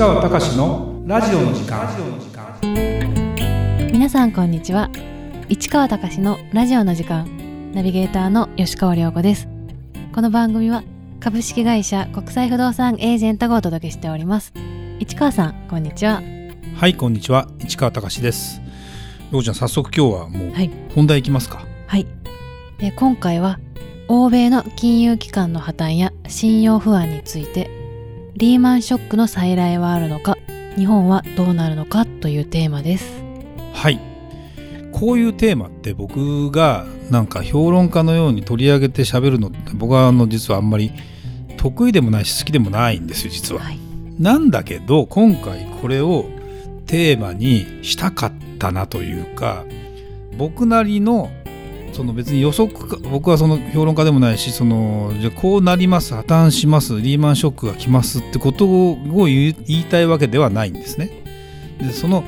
川隆のラジオの時間。皆さんこんにちは。市川隆のラジオの時間。ナビゲーターの吉川良子です。この番組は株式会社国際不動産エージェントがお届けしております。市川さんこんにちは。はいこんにちは。市川隆です。ようちゃん早速今日はもうはい。本題いきますか。はい。で今回は欧米の金融機関の破綻や信用不安についてリーマンショックの再来はあるのか日本はどうなるのかというテーマです。はい。こういうテーマって僕がなんか評論家のように取り上げて喋るのって僕はあの実はあんまり得意でもないし好きでもないんですよ実は。はい。なんだけど今回これをテーマにしたかったなというか僕なりのその別に予測か僕はその評論家でもないしそのじゃこうなります破綻しますリーマンショックが来ますってことを言いたいわけではないんですね。でその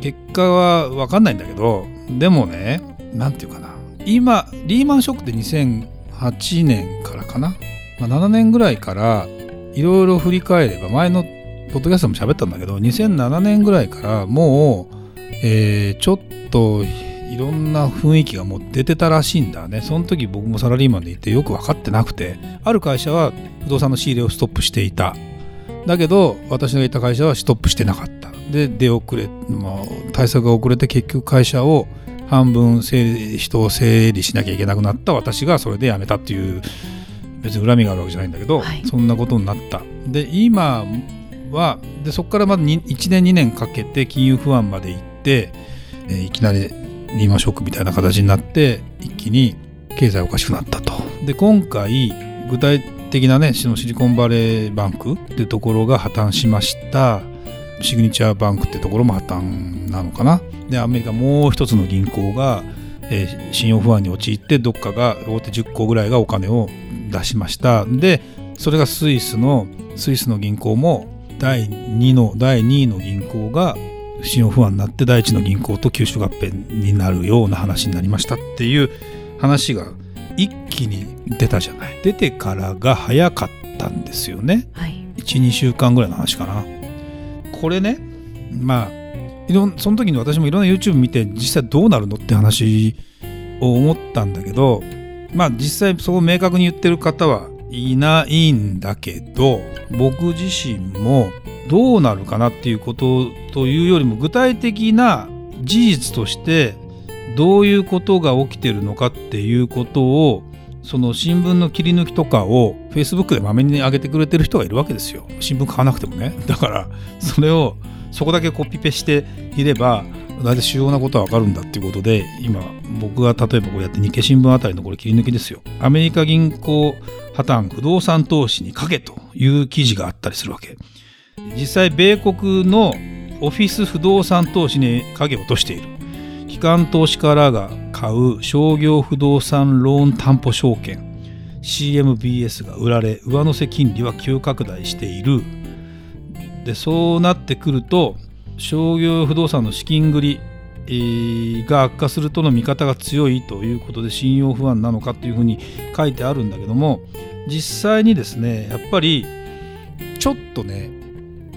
結果は分かんないんだけどでもねなんていうかな今リーマンショックって2008年からかな、まあ、7年ぐらいからいろいろ振り返れば前のポッドキャストも喋ったんだけど2007年ぐらいからもう、えーちょっといろんな雰囲気がもう出てたらしいんだね。その時僕もサラリーマンでいてよく分かってなくて。ある会社は不動産の仕入れをストップしていた。だけど私がいた会社はストップしてなかった。で出遅れ、まあ、対策が遅れて結局会社を半分人を整理しなきゃいけなくなった。私がそれで辞めたっていう別に恨みがあるわけじゃないんだけど、はい。そんなことになった。で今はでそこからまだ1年2年かけて金融不安まで行って、えーいきなりリーマンショックみたいな形になって一気に経済おかしくなったと。で今回具体的なねシリコンバレーバンクっていうところが破綻しました。シグニチャーバンクってところも破綻なのかな。でアメリカもう一つの銀行が、えー信用不安に陥ってどっかが大手10個ぐらいがお金を出しました。でそれがスイスのスイスの銀行も第2の第2位の銀行が信用不安になって第一の銀行と吸収合併になるような話になりましたっていう話が一気に出たじゃない。出てからが早かったんですよね。はい。12週間ぐらいの話かな。これねまあいろんその時に私もいろんな YouTube 見て実際どうなるのって話を思ったんだけどまあ実際そう明確に言ってる方はいないんだけど僕自身もどうなるかなっていうことというよりも具体的な事実としてどういうことが起きてるのかっていうことをその新聞の切り抜きとかを Facebook でまめに上げてくれてる人がいるわけですよ。新聞買わなくてもね。だから それをそこだけコピペしていれば大体主要なことはわかるんだっていうことで今僕が例えばこうやって日経新聞あたりのこれ切り抜きですよ。アメリカ銀行破綻不動産投資にかけという記事があったりするわけ。実際米国のオフィス不動産投資に影を落としている。機関投資家らが買う商業不動産ローン担保証券。CMBS が売られ上乗せ金利は急拡大している。でそうなってくると商業不動産の資金繰りが悪化するとの見方が強いということで信用不安なのかというふうに書いてあるんだけども実際にですねやっぱりちょっとね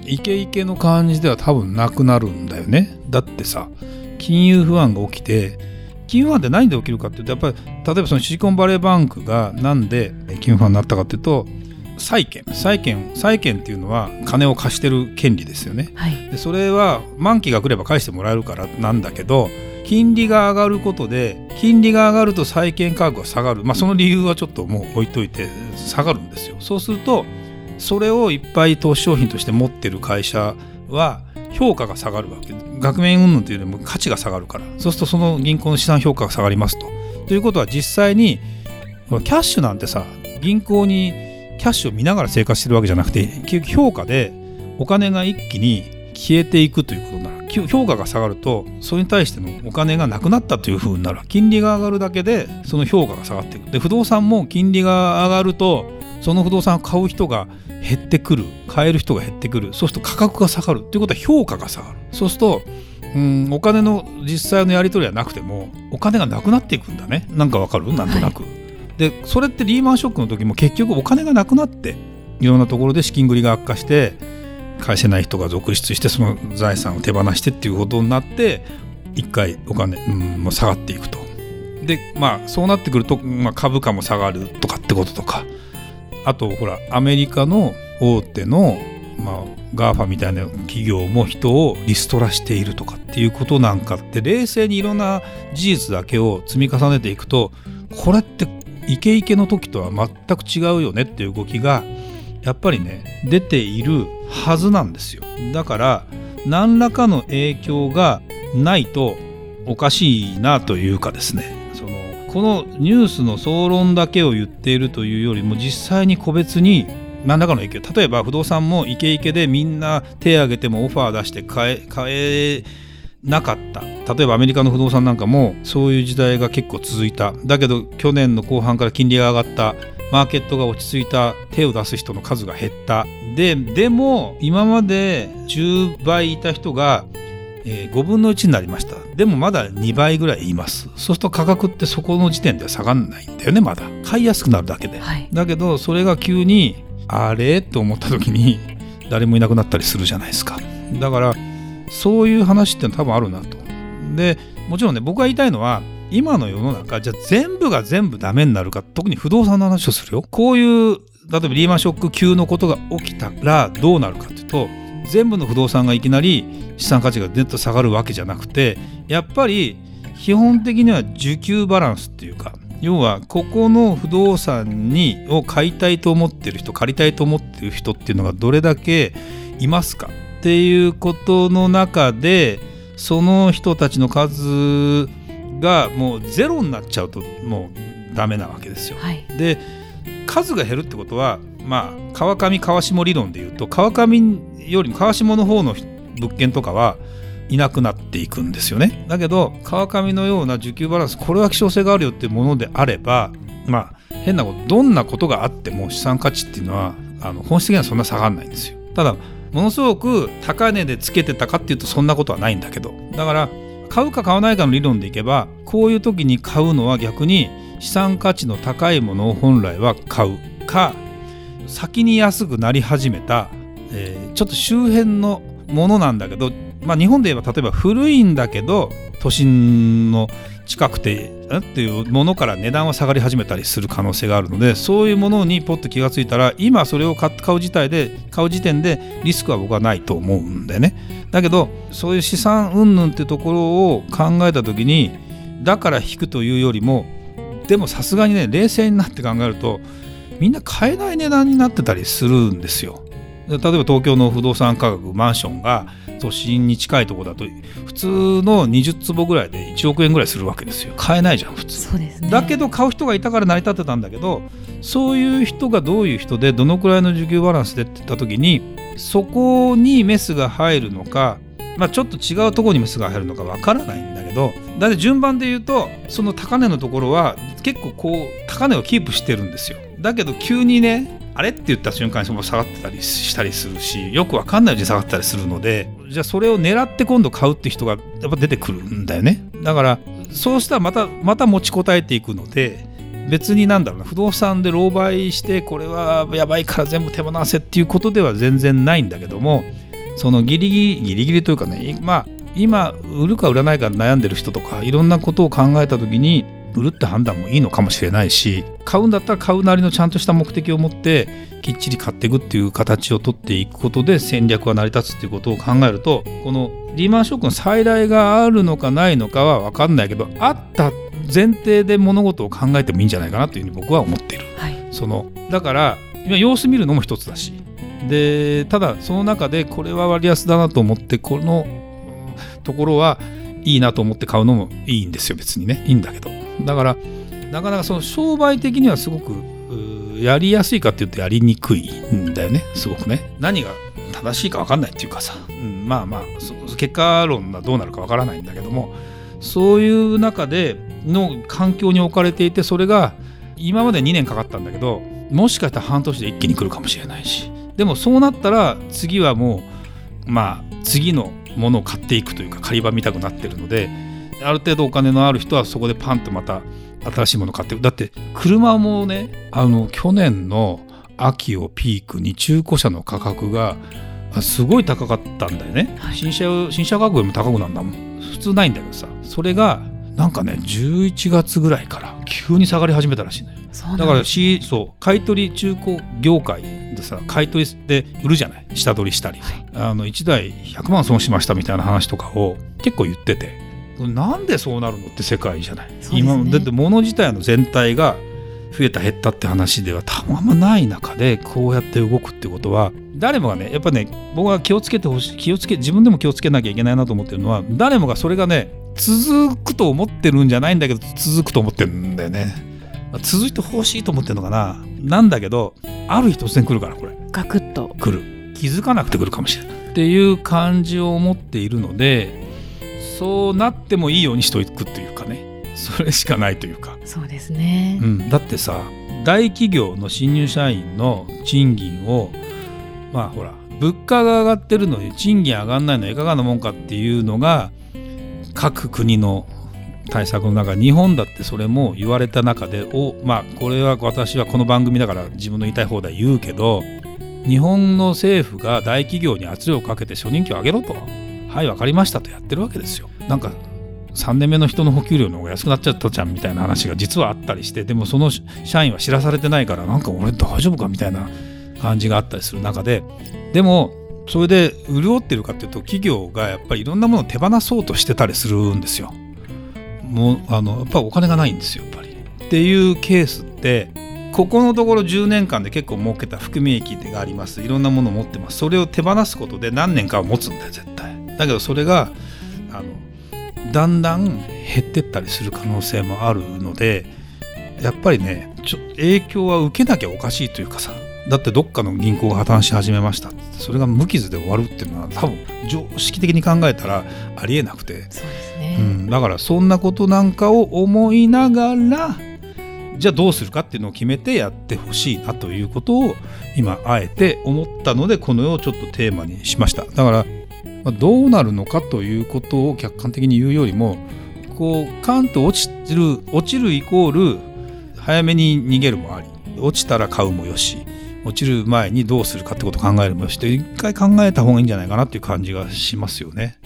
イケイケの感じでは多分なくなるんだよね。だってさ金融不安が起きて金融不安って何で起きるかっていうとやっぱり例えばそのシリコンバレーバンクがなんで金融不安になったかっていうと債券債券債券っていうのは金を貸してる権利ですよね。はい。でそれは満期が来れば返してもらえるからなんだけど金利が上がることで金利が上がると債券価格が下がる、まあ、その理由はちょっともう置いといて下がるんですよ。そうするとそれをいっぱい投資商品として持ってる会社は評価が下がるわけ。額面云々というよりも価値が下がるから。そうするとその銀行の資産評価が下がりますと。ということは実際にキャッシュなんてさ銀行にキャッシュを見ながら生活してるわけじゃなくて結局評価でお金が一気に消えていくということになる。評価が下がるとそれに対してのお金がなくなったというふうになる。金利が上がるだけでその評価が下がっていく。で不動産も金利が上がるとその不動産を買う人が減ってくる買える人が減ってくるそうすると価格が下がるということは評価が下がる。そうするとうんお金の実際のやり取りはなくてもお金がなくなっていくんだね。なんかわかる？なんとなく、でそれってリーマンショックの時も結局お金がなくなっていろんなところで資金繰りが悪化して返せない人が続出してその財産を手放してっていうことになって一回お金、うん、もう下がっていくと。でまあそうなってくると、まあ、株価も下がるとかってこととかあとほらアメリカの大手の、まあ、ガーファみたいな企業も人をリストラしているとかっていうことなんかって冷静にいろんな事実だけを積み重ねていくとこれってイケイケの時とは全く違うよねっていう動きがやっぱりね出ているはずなんですよ。だから何らかの影響がないとおかしいなというかですね。このニュースの総論だけを言っているというよりも実際に個別に何らかの影響例えば不動産もイケイケでみんな手を挙げてもオファー出して買え買えなかった。例えばアメリカの不動産なんかもそういう時代が結構続いた。だけど去年の後半から金利が上がった。マーケットが落ち着いた。手を出す人の数が減った。ででも今まで10倍いた人が、えー、5分の1になりました。でもまだ2倍ぐらいいます。そうすると価格ってそこの時点では下がんないんだよねまだ。買いやすくなるだけで、はい、だけどそれが急にあれ？と思った時に誰もいなくなったりするじゃないですか。だからそういう話って多分あるなと。でもちろんね僕が言いたいのは今の世の中じゃあ全部が全部ダメになるか特に不動産の話をするよ。こういう例えばリーマンショック級のことが起きたらどうなるかっていうと全部の不動産がいきなり資産価値がデッと下がるわけじゃなくてやっぱり基本的には需給バランスっていうか要はここの不動産にを買いたいと思ってる人借りたいと思ってる人っていうのがどれだけいますかっていうことの中でその人たちの数がもうゼロになっちゃうともうダメなわけですよ。はい、で数が減るってことはまあ川上川下理論でいうと川上よりも川下の方の物件とかはいなくなっていくんですよね。だけど川上のような需給バランスこれは希少性があるよっていうものであればまあ変なことどんなことがあっても資産価値っていうのはあの本質的にはそんな下がらないんですよ。ただものすごく高値でつけてたかっていうとそんなことはないんだけどだから買うか買わないかの理論でいけばこういう時に買うのは逆に資産価値の高いものを本来は買うか先に安くなり始めた、えー、ちょっと周辺のものなんだけど、まあ、日本で言えば例えば古いんだけど都心の近くてっていうものから値段は下がり始めたりする可能性があるのでそういうものにポッと気がついたら今それを買う自体で買う時点でリスクは僕はないと思うんだよね。だけどそういう資産云々っていうところを考えた時にだから引くというよりもでもさすがにね冷静になって考えるとみんな買えない値段になってたりするんですよ。例えば東京の不動産価格マンションが都心に近いところだと普通の20坪ぐらいで1億円ぐらいするわけですよ。買えないじゃん普通。そうです、ね、だけど買う人がいたから成り立ってたんだけどそういう人がどういう人でどのくらいの需給バランスでって言った時にそこにメスが入るのかまあ、ちょっと違うところにメスが入るのかわからないんだけどだって順番で言うとその高値のところは結構こう高値をキープしてるんですよだけど急にねあれって言った瞬間に下がってたりしたりするしよくわかんないうちに下がったりするのでじゃあそれを狙って今度買うって人がやっぱ出てくるんだよね。だからそうしたらまたまた持ちこたえていくので別になんだろうな不動産で狼狽してこれはやばいから全部手放せっていうことでは全然ないんだけどもそのギリギリギリギリというかねまあ今売るか売らないか悩んでる人とかいろんなことを考えた時に売るって判断もいいのかもしれないし買うんだったら買うなりのちゃんとした目的を持ってきっちり買っていくっていう形をとっていくことで戦略が成り立つっていうことを考えるとこのリーマンショックの再来があるのかないのかは分かんないけどあった前提で物事を考えてもいいんじゃないかなというふうに僕は思っている。はい、そのだから今様子見るのも一つだしでただその中でこれは割安だなと思ってこのところはいいなと思って買うのもいいんですよ別にね。いいんだけどだからなかなかその商売的にはすごくやりやすいかっていうとやりにくいんだよね。すごくね。何が正しいか分かんないっていうかさ、うん、まあまあ結果論がどうなるか分からないんだけども。そういう中での環境に置かれていてそれが今まで2年かかったんだけどもしかしたら半年で一気に来るかもしれないし。でもそうなったら次はもうまあ次のものを買っていくというか狩り場見たくなってるのである程度お金のある人はそこでパンとまた新しいもの買ってだって車もねあの去年の秋をピークに中古車の価格がすごい高かったんだよね、はい。新車新車価格よりも高くなんだもん。普通ないんだけどさ。それがなんかね11月ぐらいから急に下がり始めたらしいんだ。からしそう買い取り中古業界でさ買い取りで売るじゃない。下取りしたり。さ、あの1台100万損しましたみたいな話とかを結構言っててなんでそうなるのって世界じゃない、ね。今だって物自体の全体が増えた減ったって話ではたまんまない中でこうやって動くってことは誰もがねやっぱね僕は気をつけてほしい気をつけ自分でも気をつけなきゃいけないなと思ってるのは誰もがそれがね続くと思ってるんじゃないんだけど続くと思ってるんだよね。まあ続いてほしいと思ってるのかな？なんだけどある日突然来るからこれ。ガクッと。来る。気づかなくて来るかもしれない。っていう感じを持っているのでそうなってもいいようにしておくというかね。それしかないというか、そうですね。う、ん、だってさ大企業の新入社員の賃金をまあほら物価が上がってるのに賃金上がんないのはいかがなもんかっていうのが各国の対策の中日本だってそれも言われた中でおまあこれは私はこの番組だから自分の言いたい放題言うけど日本の政府が大企業に圧力をかけて初任給を上げろとはい分かりましたとやってるわけですよなんか3年目の人の補給料の方が安くなっちゃったじゃんみたいな話が実はあったりしてでもその社員は知らされてないからなんか俺大丈夫かみたいな感じがあったりする中ででもそれで潤ってるかっていうと企業がやっぱりいろんなものを手放そうとしてたりするんですよ。もうあのやっぱお金がないんですよやっぱり。っていうケースってここのところ10年間で結構儲けた含み益がありますいろんなものを持ってますそれを手放すことで何年かは持つんだよ絶対だけどそれがあのだんだん減ってったりする可能性もあるのでやっぱりねちょ影響は受けなきゃおかしいというかさだってどっかの銀行が破綻し始めました。それが無傷で終わるっていうのは多分常識的に考えたらありえなくて。そうですね、うん、だからそんなことなんかを思いながらじゃあどうするかっていうのを決めてやってほしいなということを今あえて思ったのでこの絵をちょっとテーマにしました。だからまあどうなるのかということを客観的に言うよりもこうカンと落ちる落ちるイコール早めに逃げるもあり落ちたら買うもよし落ちる前にどうするかってことを考えるもよしって一回考えた方がいいんじゃないかなっていう感じがしますよね。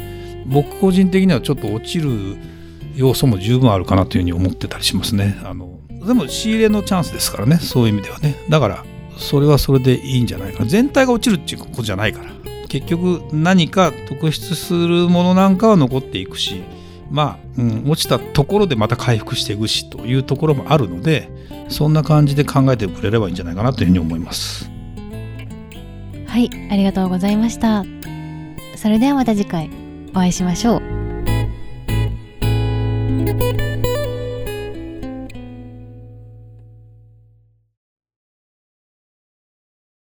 僕個人的にはちょっと落ちる要素も十分あるかなというふうに思ってたりしますね。あのでも仕入れのチャンスですからねそういう意味ではねだからそれはそれでいいんじゃないかな全体が落ちるっていうことじゃないから結局何か特筆するものなんかは残っていくしまあ、うん、落ちたところでまた回復していくしというところもあるのでそんな感じで考えてくれればいいんじゃないかなというふうに思います。はいありがとうございましたそれではまた次回お会いしましょう